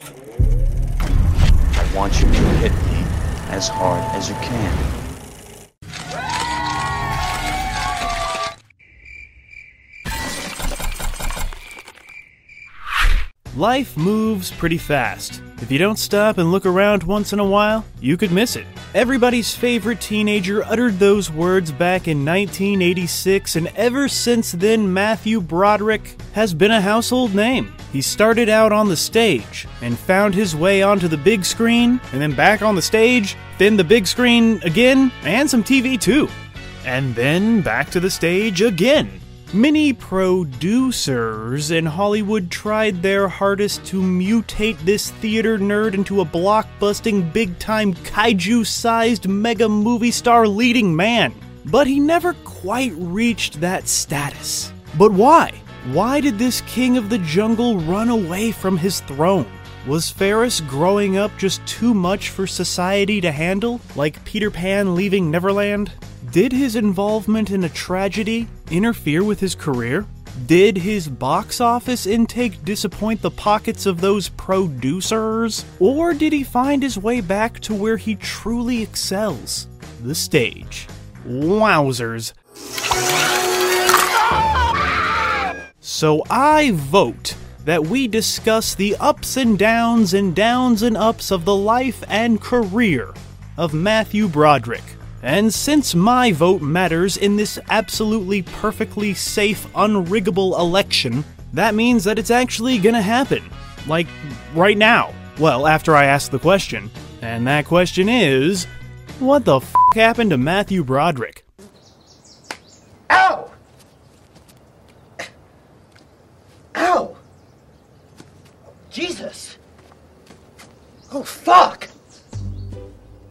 I want you to hit me as hard as you can. Life moves pretty fast. If you don't stop and look around once in a while, you could miss it. Everybody's favorite teenager uttered those words back in 1986, and ever since then, Matthew Broderick has been a household name. He started out on the stage and found his way onto the big screen, and then back on the stage, then the big screen again, and some TV too. And then back to the stage again. Many producers in Hollywood tried their hardest to mutate this theater nerd into a blockbusting, big time, kaiju sized mega movie star leading man. But he never quite reached that status. But why? Why did this king of the jungle run away from his throne? Was Ferris growing up just too much for society to handle, like Peter Pan leaving Neverland? Did his involvement in a tragedy interfere with his career? Did his box office intake disappoint the pockets of those producers? Or did he find his way back to where he truly excels? The stage. Wowzers. So I vote that we discuss the ups and downs and downs and ups of the life and career of Matthew Broderick. And since my vote matters in this absolutely perfectly safe, unriggable election, that means that it's actually gonna happen. Like, right now. Well, after I ask the question. And that question is what the f happened to Matthew Broderick?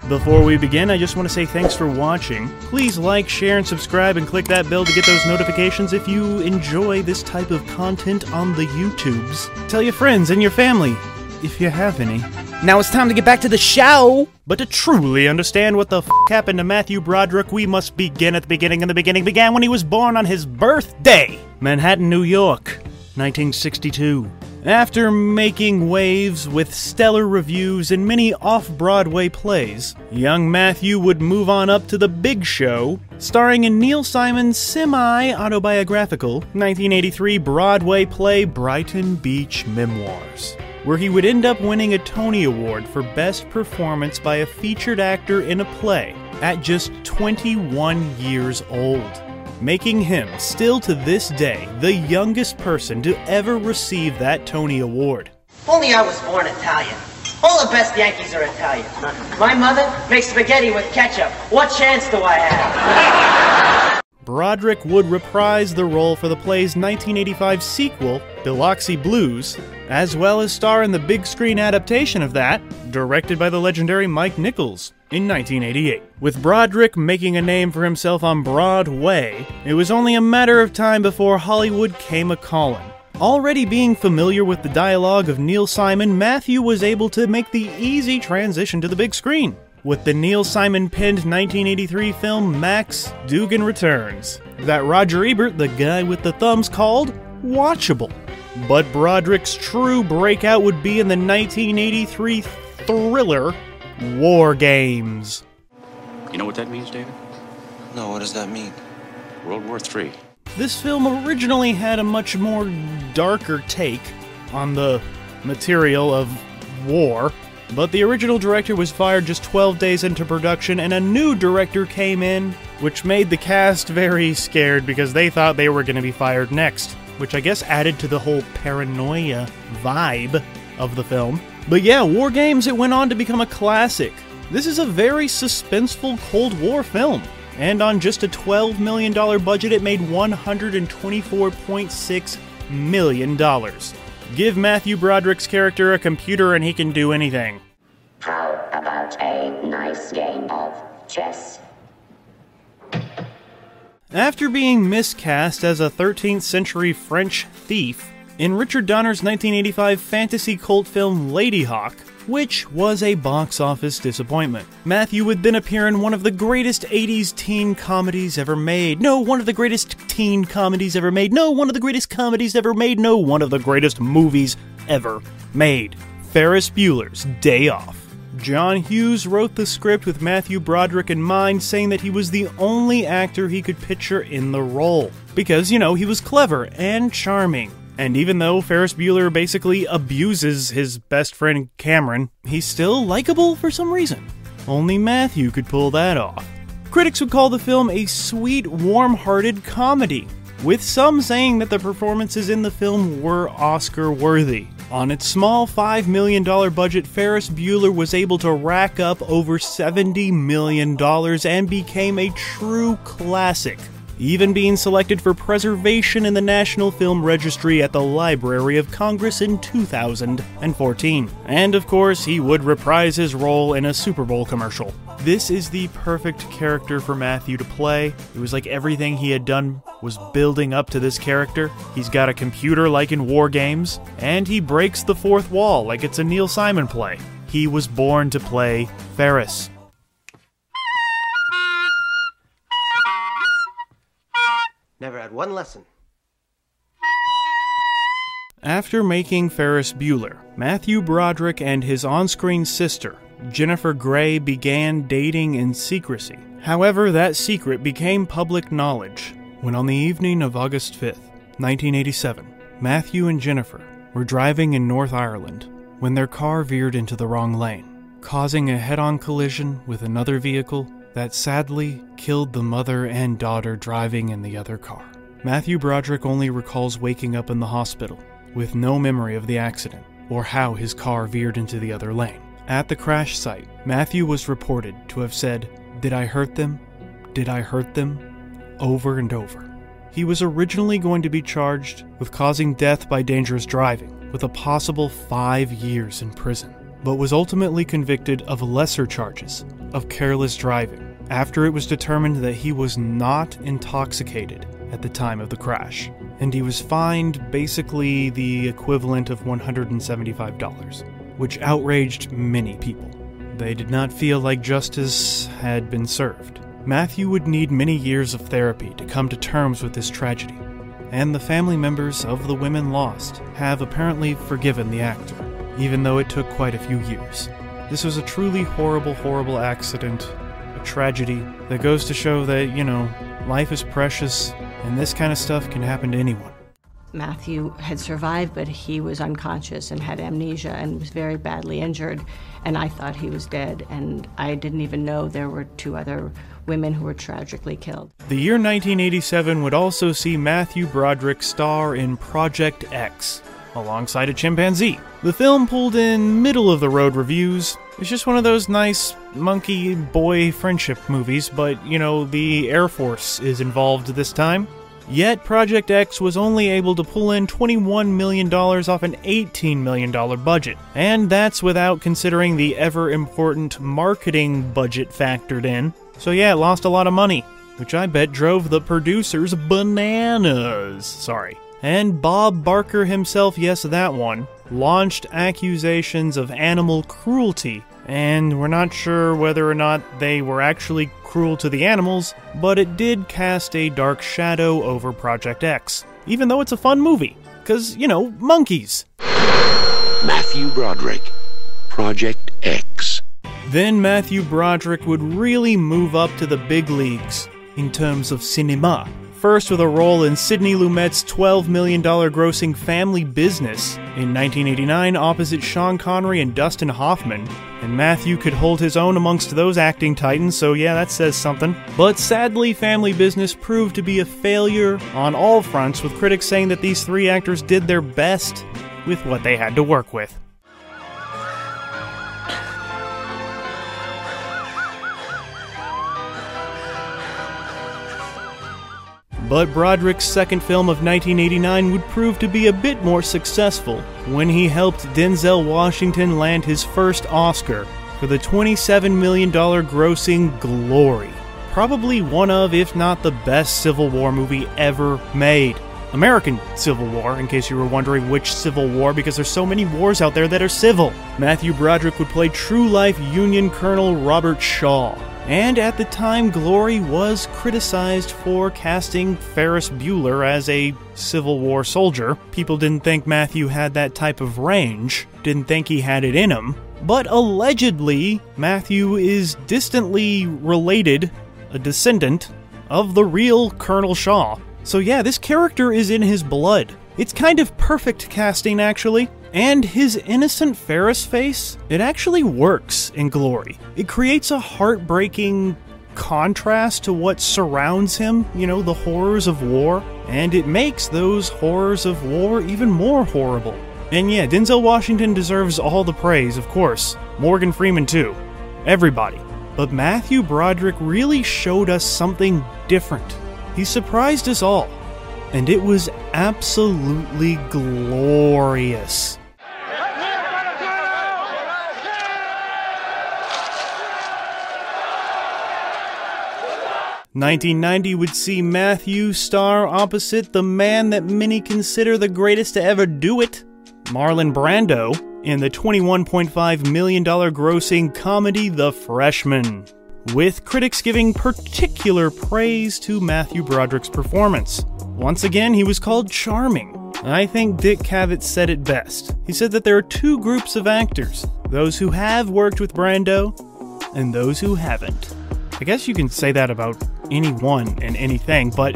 Before we begin, I just want to say thanks for watching. Please like, share, and subscribe, and click that bell to get those notifications if you enjoy this type of content on the YouTubes. Tell your friends and your family, if you have any. Now it's time to get back to the show! But to truly understand what the f happened to Matthew Broderick, we must begin at the beginning, and the beginning began when he was born on his birthday! Manhattan, New York, 1962. After making waves with stellar reviews and many off Broadway plays, young Matthew would move on up to the big show, starring in Neil Simon's semi autobiographical 1983 Broadway play Brighton Beach Memoirs, where he would end up winning a Tony Award for Best Performance by a Featured Actor in a Play at just 21 years old making him, still to this day, the youngest person to ever receive that Tony Award. Only I was born Italian. All the best Yankees are Italian. My mother makes spaghetti with ketchup. What chance do I have? Broderick would reprise the role for the play's 1985 sequel, Biloxi Blues, as well as star in the big screen adaptation of that, directed by the legendary Mike Nichols in 1988. With Broderick making a name for himself on Broadway, it was only a matter of time before Hollywood came a calling. Already being familiar with the dialogue of Neil Simon, Matthew was able to make the easy transition to the big screen with the Neil Simon penned 1983 film Max Dugan Returns, that Roger Ebert, the guy with the thumbs, called watchable. But Broderick's true breakout would be in the 1983 thriller War Games. You know what that means, David? No, what does that mean? World War III. This film originally had a much more darker take on the material of war, but the original director was fired just 12 days into production, and a new director came in, which made the cast very scared because they thought they were going to be fired next, which I guess added to the whole paranoia vibe of the film. But yeah, War Games, it went on to become a classic. This is a very suspenseful Cold War film, and on just a $12 million budget, it made $124.6 million. Give Matthew Broderick's character a computer and he can do anything. How about a nice game of chess? After being miscast as a 13th century French thief in Richard Donner's 1985 fantasy cult film Ladyhawke, which was a box office disappointment. Matthew would then appear in one of the greatest 80s teen comedies ever made. No, one of the greatest teen comedies ever made. No, one of the greatest comedies ever made. No, one of the greatest movies ever made. Ferris Bueller's Day Off. John Hughes wrote the script with Matthew Broderick in mind, saying that he was the only actor he could picture in the role. Because, you know, he was clever and charming. And even though Ferris Bueller basically abuses his best friend Cameron, he's still likable for some reason. Only Matthew could pull that off. Critics would call the film a sweet, warm hearted comedy, with some saying that the performances in the film were Oscar worthy. On its small $5 million budget, Ferris Bueller was able to rack up over $70 million and became a true classic, even being selected for preservation in the National Film Registry at the Library of Congress in 2014. And of course, he would reprise his role in a Super Bowl commercial. This is the perfect character for Matthew to play. It was like everything he had done was building up to this character. He's got a computer like in war games, and he breaks the fourth wall like it's a Neil Simon play. He was born to play Ferris. Never had one lesson. After making Ferris Bueller, Matthew Broderick and his on screen sister, Jennifer Grey, began dating in secrecy. However, that secret became public knowledge when, on the evening of August 5th, 1987, Matthew and Jennifer were driving in North Ireland when their car veered into the wrong lane, causing a head on collision with another vehicle that sadly killed the mother and daughter driving in the other car. Matthew Broderick only recalls waking up in the hospital with no memory of the accident or how his car veered into the other lane. At the crash site, Matthew was reported to have said, Did I hurt them? Did I hurt them? over and over. He was originally going to be charged with causing death by dangerous driving, with a possible five years in prison, but was ultimately convicted of lesser charges of careless driving after it was determined that he was not intoxicated at the time of the crash, and he was fined basically the equivalent of $175, which outraged many people. They did not feel like justice had been served. Matthew would need many years of therapy to come to terms with this tragedy, and the family members of the women lost have apparently forgiven the actor, even though it took quite a few years. This was a truly horrible, horrible accident, a tragedy that goes to show that, you know, life is precious and this kind of stuff can happen to anyone. Matthew had survived, but he was unconscious and had amnesia and was very badly injured. And I thought he was dead, and I didn't even know there were two other women who were tragically killed. The year 1987 would also see Matthew Broderick star in Project X alongside a chimpanzee. The film pulled in middle of the road reviews. It's just one of those nice monkey boy friendship movies, but you know, the Air Force is involved this time. Yet Project X was only able to pull in $21 million off an $18 million budget. And that's without considering the ever important marketing budget factored in. So yeah, it lost a lot of money, which I bet drove the producers bananas. Sorry. And Bob Barker himself, yes, that one, launched accusations of animal cruelty. And we're not sure whether or not they were actually cruel to the animals, but it did cast a dark shadow over Project X. Even though it's a fun movie. Because, you know, monkeys. Matthew Broderick, Project X. Then Matthew Broderick would really move up to the big leagues in terms of cinema. First, with a role in Sidney Lumet's $12 million grossing Family Business in 1989 opposite Sean Connery and Dustin Hoffman. And Matthew could hold his own amongst those acting titans, so yeah, that says something. But sadly, Family Business proved to be a failure on all fronts, with critics saying that these three actors did their best with what they had to work with. But Broderick's second film of 1989 would prove to be a bit more successful when he helped Denzel Washington land his first Oscar for the $27 million grossing Glory. Probably one of, if not the best Civil War movie ever made. American Civil War, in case you were wondering which Civil War, because there's so many wars out there that are civil. Matthew Broderick would play true life Union Colonel Robert Shaw, And at the time, Glory was criticized for casting Ferris Bueller as a Civil War soldier. People didn't think Matthew had that type of range, didn't think he had it in him. But allegedly, Matthew is distantly related, a descendant, of the real Colonel Shaw. So yeah, this character is in his blood. It's kind of perfect casting, actually. And his innocent Ferris face, it actually works in Glory. It creates a heartbreaking contrast to what surrounds him, you know, the horrors of war, and it makes those horrors of war even more horrible. And yeah, Denzel Washington deserves all the praise, of course. Morgan Freeman, too. Everybody. But Matthew Broderick really showed us something different. He surprised us all. And it was absolutely glorious. 1990 would see Matthew star opposite the man that many consider the greatest to ever do it, Marlon Brando, in the $21.5 million grossing comedy The Freshman, with critics giving particular praise to Matthew Broderick's performance. Once again, he was called charming. I think Dick Cavett said it best. He said that there are two groups of actors those who have worked with Brando and those who haven't. I guess you can say that about anyone and anything, but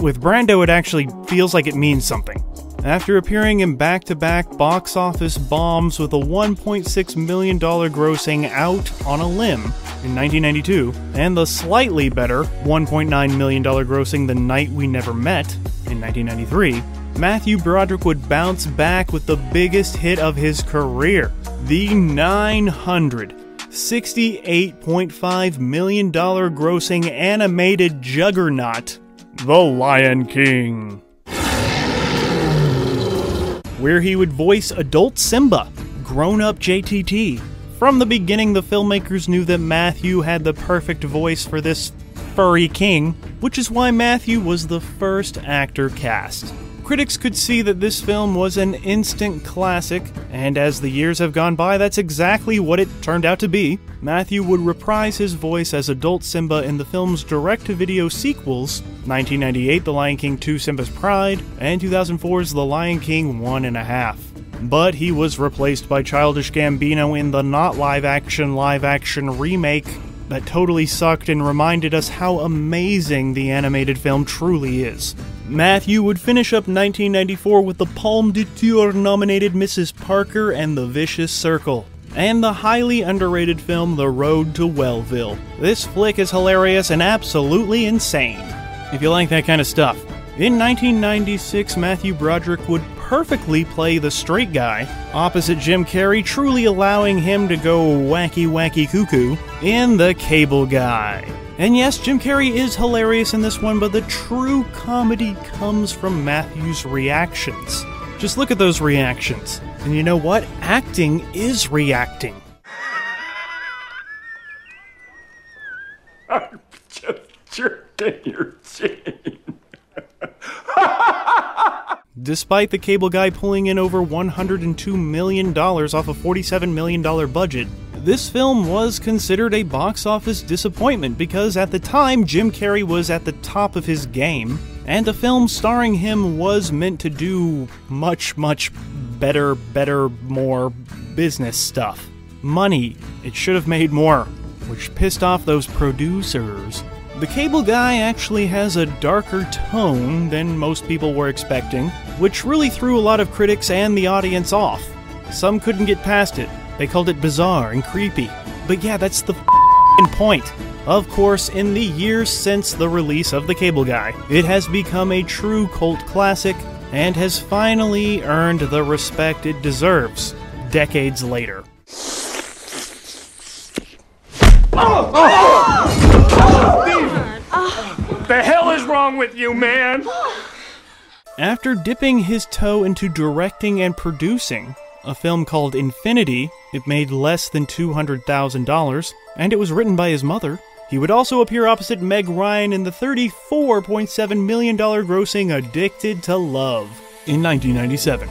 with Brando, it actually feels like it means something. After appearing in back to back box office bombs with a $1.6 million grossing Out on a Limb in 1992, and the slightly better $1.9 million grossing The Night We Never Met in 1993, Matthew Broderick would bounce back with the biggest hit of his career, The 900. $68.5 million grossing animated juggernaut, The Lion King. Where he would voice adult Simba, grown up JTT. From the beginning, the filmmakers knew that Matthew had the perfect voice for this furry king, which is why Matthew was the first actor cast. Critics could see that this film was an instant classic, and as the years have gone by, that's exactly what it turned out to be. Matthew would reprise his voice as adult Simba in the film's direct to video sequels 1998 The Lion King 2 Simba's Pride, and 2004's The Lion King 1.5. But he was replaced by Childish Gambino in the not live action live action remake that totally sucked and reminded us how amazing the animated film truly is. Matthew would finish up 1994 with the Palme d'Or nominated Mrs. Parker and The Vicious Circle, and the highly underrated film The Road to Wellville. This flick is hilarious and absolutely insane, if you like that kind of stuff. In 1996, Matthew Broderick would perfectly play the straight guy, opposite Jim Carrey, truly allowing him to go wacky wacky cuckoo in The Cable Guy. And yes, Jim Carrey is hilarious in this one, but the true comedy comes from Matthew's reactions. Just look at those reactions. And you know what? Acting is reacting. I'm just jerking your chin. Despite the cable guy pulling in over $102 million off a $47 million budget, this film was considered a box office disappointment because at the time Jim Carrey was at the top of his game, and a film starring him was meant to do much, much better, better, more business stuff. Money, it should have made more, which pissed off those producers. The Cable Guy actually has a darker tone than most people were expecting, which really threw a lot of critics and the audience off. Some couldn't get past it, they called it bizarre and creepy. But yeah, that's the point. Of course, in the years since the release of The Cable Guy, it has become a true cult classic and has finally earned the respect it deserves decades later. Oh! Oh! The hell is wrong with you, man? After dipping his toe into directing and producing, a film called Infinity. It made less than $200,000, and it was written by his mother. He would also appear opposite Meg Ryan in the $34.7 million grossing Addicted to Love. in 1997.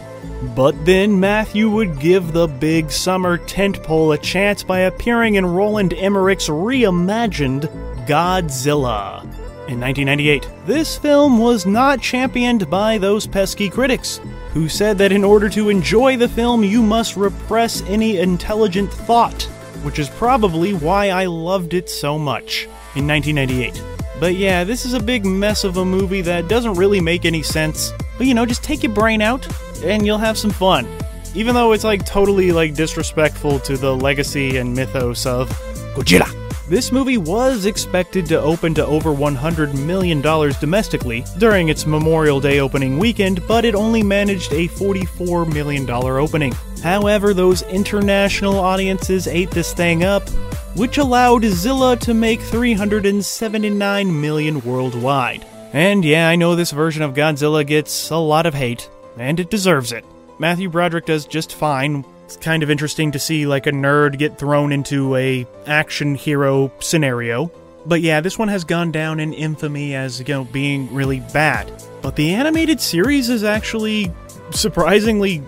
But then Matthew would give the big summer tentpole a chance by appearing in Roland Emmerich's reimagined Godzilla. In 1998, this film was not championed by those pesky critics, who said that in order to enjoy the film, you must repress any intelligent thought, which is probably why I loved it so much in 1998. But yeah, this is a big mess of a movie that doesn't really make any sense. But you know, just take your brain out and you'll have some fun. Even though it's like totally like disrespectful to the legacy and mythos of Godzilla. This movie was expected to open to over $100 million domestically during its Memorial Day opening weekend, but it only managed a $44 million opening. However, those international audiences ate this thing up, which allowed Zilla to make 379 million worldwide. And yeah, I know this version of Godzilla gets a lot of hate, and it deserves it. Matthew Broderick does just fine. It's kind of interesting to see like a nerd get thrown into a action hero scenario. But yeah, this one has gone down in infamy as you know being really bad. But the animated series is actually surprisingly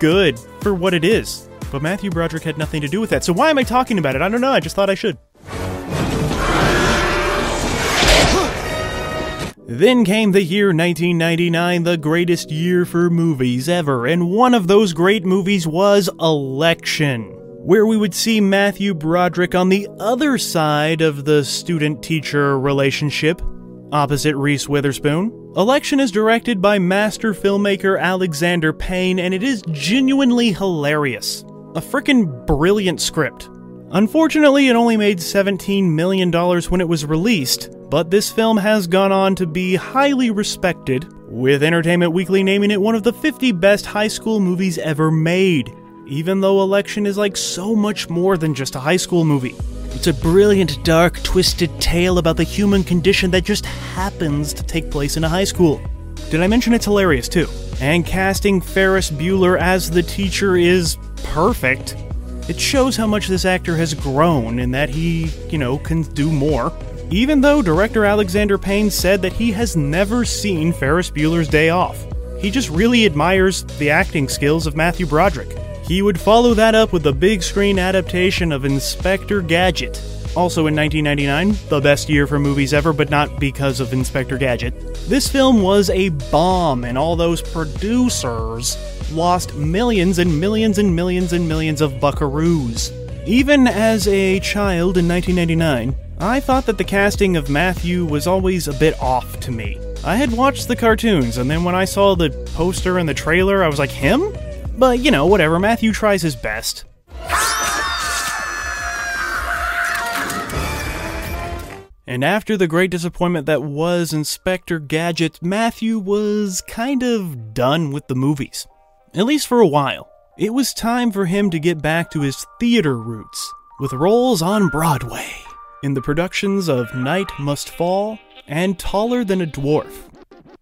good for what it is. But Matthew Broderick had nothing to do with that. So why am I talking about it? I don't know. I just thought I should. Then came the year 1999, the greatest year for movies ever, and one of those great movies was Election, where we would see Matthew Broderick on the other side of the student teacher relationship, opposite Reese Witherspoon. Election is directed by master filmmaker Alexander Payne, and it is genuinely hilarious. A frickin' brilliant script. Unfortunately, it only made $17 million when it was released, but this film has gone on to be highly respected, with Entertainment Weekly naming it one of the 50 best high school movies ever made. Even though Election is like so much more than just a high school movie. It's a brilliant, dark, twisted tale about the human condition that just happens to take place in a high school. Did I mention it's hilarious too? And casting Ferris Bueller as the teacher is perfect. It shows how much this actor has grown and that he, you know, can do more. Even though director Alexander Payne said that he has never seen Ferris Bueller's Day Off. He just really admires the acting skills of Matthew Broderick. He would follow that up with a big screen adaptation of Inspector Gadget. Also in 1999, the best year for movies ever, but not because of Inspector Gadget. This film was a bomb, and all those producers lost millions and millions and millions and millions of buckaroos. Even as a child in 1999, I thought that the casting of Matthew was always a bit off to me. I had watched the cartoons, and then when I saw the poster and the trailer, I was like, him? But, you know, whatever, Matthew tries his best. And after the great disappointment that was Inspector Gadget, Matthew was kind of done with the movies. At least for a while. It was time for him to get back to his theater roots, with roles on Broadway, in the productions of Night Must Fall and Taller Than a Dwarf.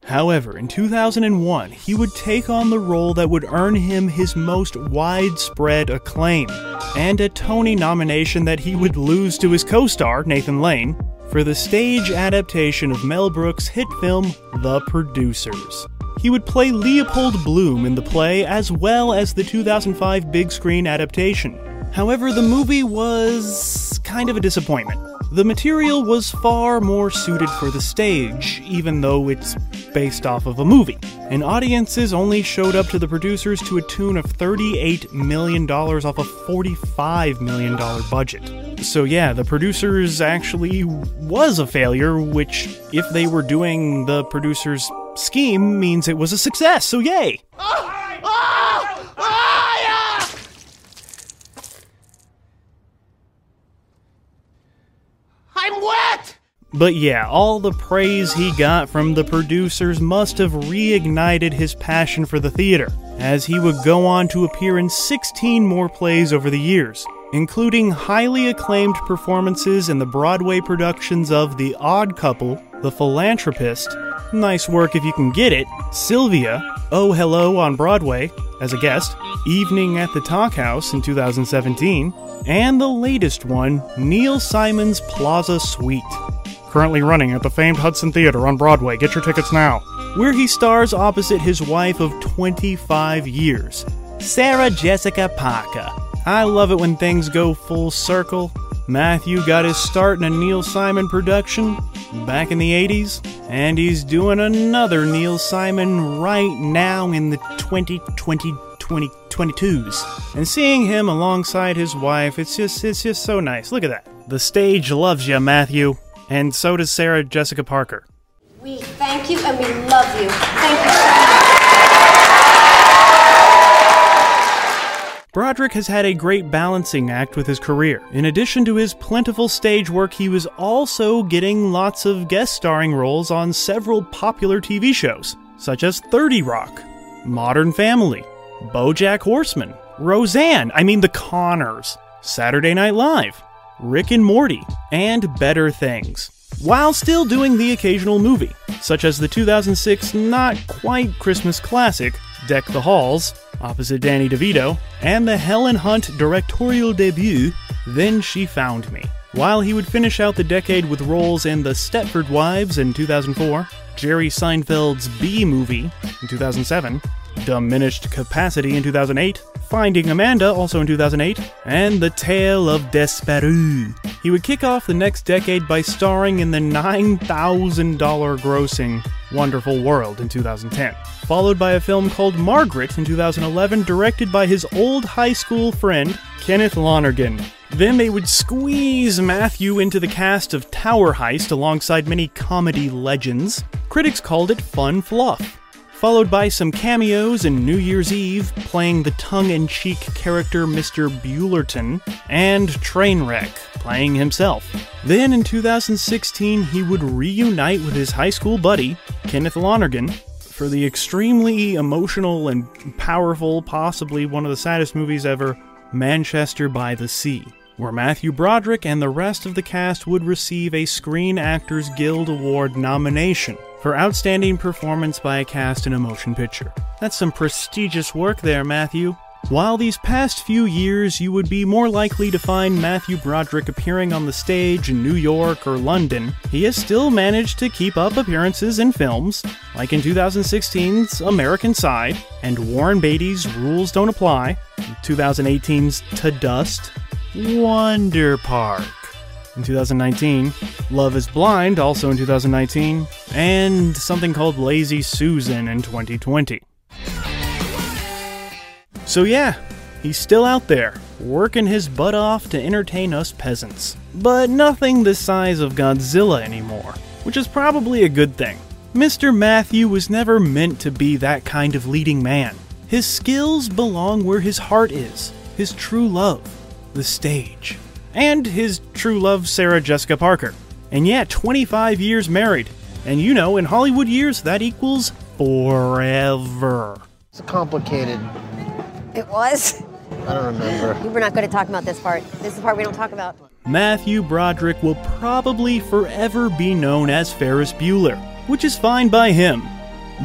However, in 2001, he would take on the role that would earn him his most widespread acclaim, and a Tony nomination that he would lose to his co star, Nathan Lane, for the stage adaptation of Mel Brooks' hit film The Producers. He would play Leopold Bloom in the play as well as the 2005 big screen adaptation. However, the movie was kind of a disappointment. The material was far more suited for the stage, even though it's based off of a movie. And audiences only showed up to the producers to a tune of $38 million off a $45 million budget. So, yeah, the producers actually was a failure, which, if they were doing the producers' scheme, means it was a success, so yay! I'm wet! But yeah, all the praise he got from the producers must have reignited his passion for the theater, as he would go on to appear in 16 more plays over the years, including highly acclaimed performances in the Broadway productions of The Odd Couple, The Philanthropist, Nice Work If You Can Get It, Sylvia, Oh Hello on Broadway, as a guest, Evening at the Talk House in 2017, and the latest one, Neil Simon's Plaza Suite. Currently running at the famed Hudson Theater on Broadway. Get your tickets now. where he stars opposite his wife of 25 years, Sarah Jessica Parker. I love it when things go full circle. Matthew got his start in a Neil Simon production back in the 80s, and he's doing another Neil Simon right now in the 2020 2022s. And seeing him alongside his wife, it's just it's just so nice. Look at that. The stage loves you, Matthew, and so does Sarah Jessica Parker. We thank you and we love you. Thank you so much. Broderick has had a great balancing act with his career. In addition to his plentiful stage work, he was also getting lots of guest starring roles on several popular TV shows, such as 30 Rock, Modern Family, Bojack Horseman, Roseanne, I mean The Connors, Saturday Night Live, Rick and Morty, and Better Things. While still doing the occasional movie, such as the 2006 not quite Christmas classic, Deck the Halls, opposite Danny DeVito, and the Helen Hunt directorial debut, Then She Found Me. While he would finish out the decade with roles in The Stepford Wives in 2004, Jerry Seinfeld's Bee Movie in 2007, Diminished Capacity in 2008, Finding Amanda also in 2008, and The Tale of Despereaux. He would kick off the next decade by starring in the $9,000 grossing Wonderful World in 2010, followed by a film called Margaret in 2011, directed by his old high school friend, Kenneth Lonergan. Then they would squeeze Matthew into the cast of Tower Heist alongside many comedy legends. Critics called it fun fluff followed by some cameos in New Year's Eve, playing the tongue in cheek character Mr. Buellerton, and Trainwreck, playing himself. Then in 2016, he would reunite with his high school buddy, Kenneth Lonergan, for the extremely emotional and powerful, possibly one of the saddest movies ever, Manchester by the Sea where Matthew Broderick and the rest of the cast would receive a Screen Actors Guild Award nomination for Outstanding Performance by a Cast in a Motion Picture. That's some prestigious work there, Matthew. While these past few years you would be more likely to find Matthew Broderick appearing on the stage in New York or London, he has still managed to keep up appearances in films, like in 2016's American Side and Warren Beatty's Rules Don't Apply, 2018's To Dust, Wonder Park. In 2019, Love is Blind, also in 2019, and something called Lazy Susan in 2020. So, yeah, he's still out there, working his butt off to entertain us peasants. But nothing the size of Godzilla anymore, which is probably a good thing. Mr. Matthew was never meant to be that kind of leading man. His skills belong where his heart is, his true love the stage. And his true love, Sarah Jessica Parker. And yeah, 25 years married. And you know, in Hollywood years, that equals forever. It's complicated. It was. I don't remember. We're not good at talking about this part. This is the part we don't talk about. Matthew Broderick will probably forever be known as Ferris Bueller, which is fine by him.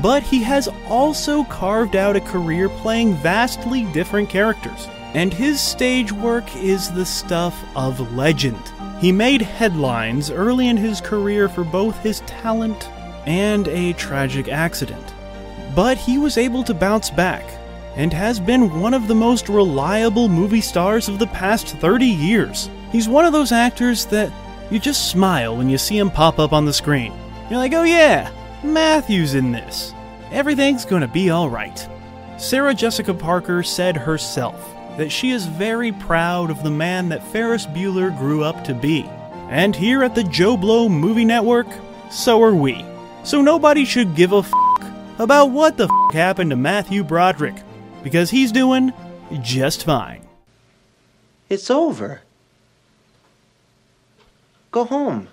But he has also carved out a career playing vastly different characters and his stage work is the stuff of legend. He made headlines early in his career for both his talent and a tragic accident. But he was able to bounce back and has been one of the most reliable movie stars of the past 30 years. He's one of those actors that you just smile when you see him pop up on the screen. You're like, oh yeah, Matthew's in this. Everything's gonna be alright. Sarah Jessica Parker said herself that she is very proud of the man that Ferris Bueller grew up to be. And here at the JoBlo Movie Network, so are we. So nobody should give a f about what the f happened to Matthew Broderick, because he's doing just fine. It's over. Go home.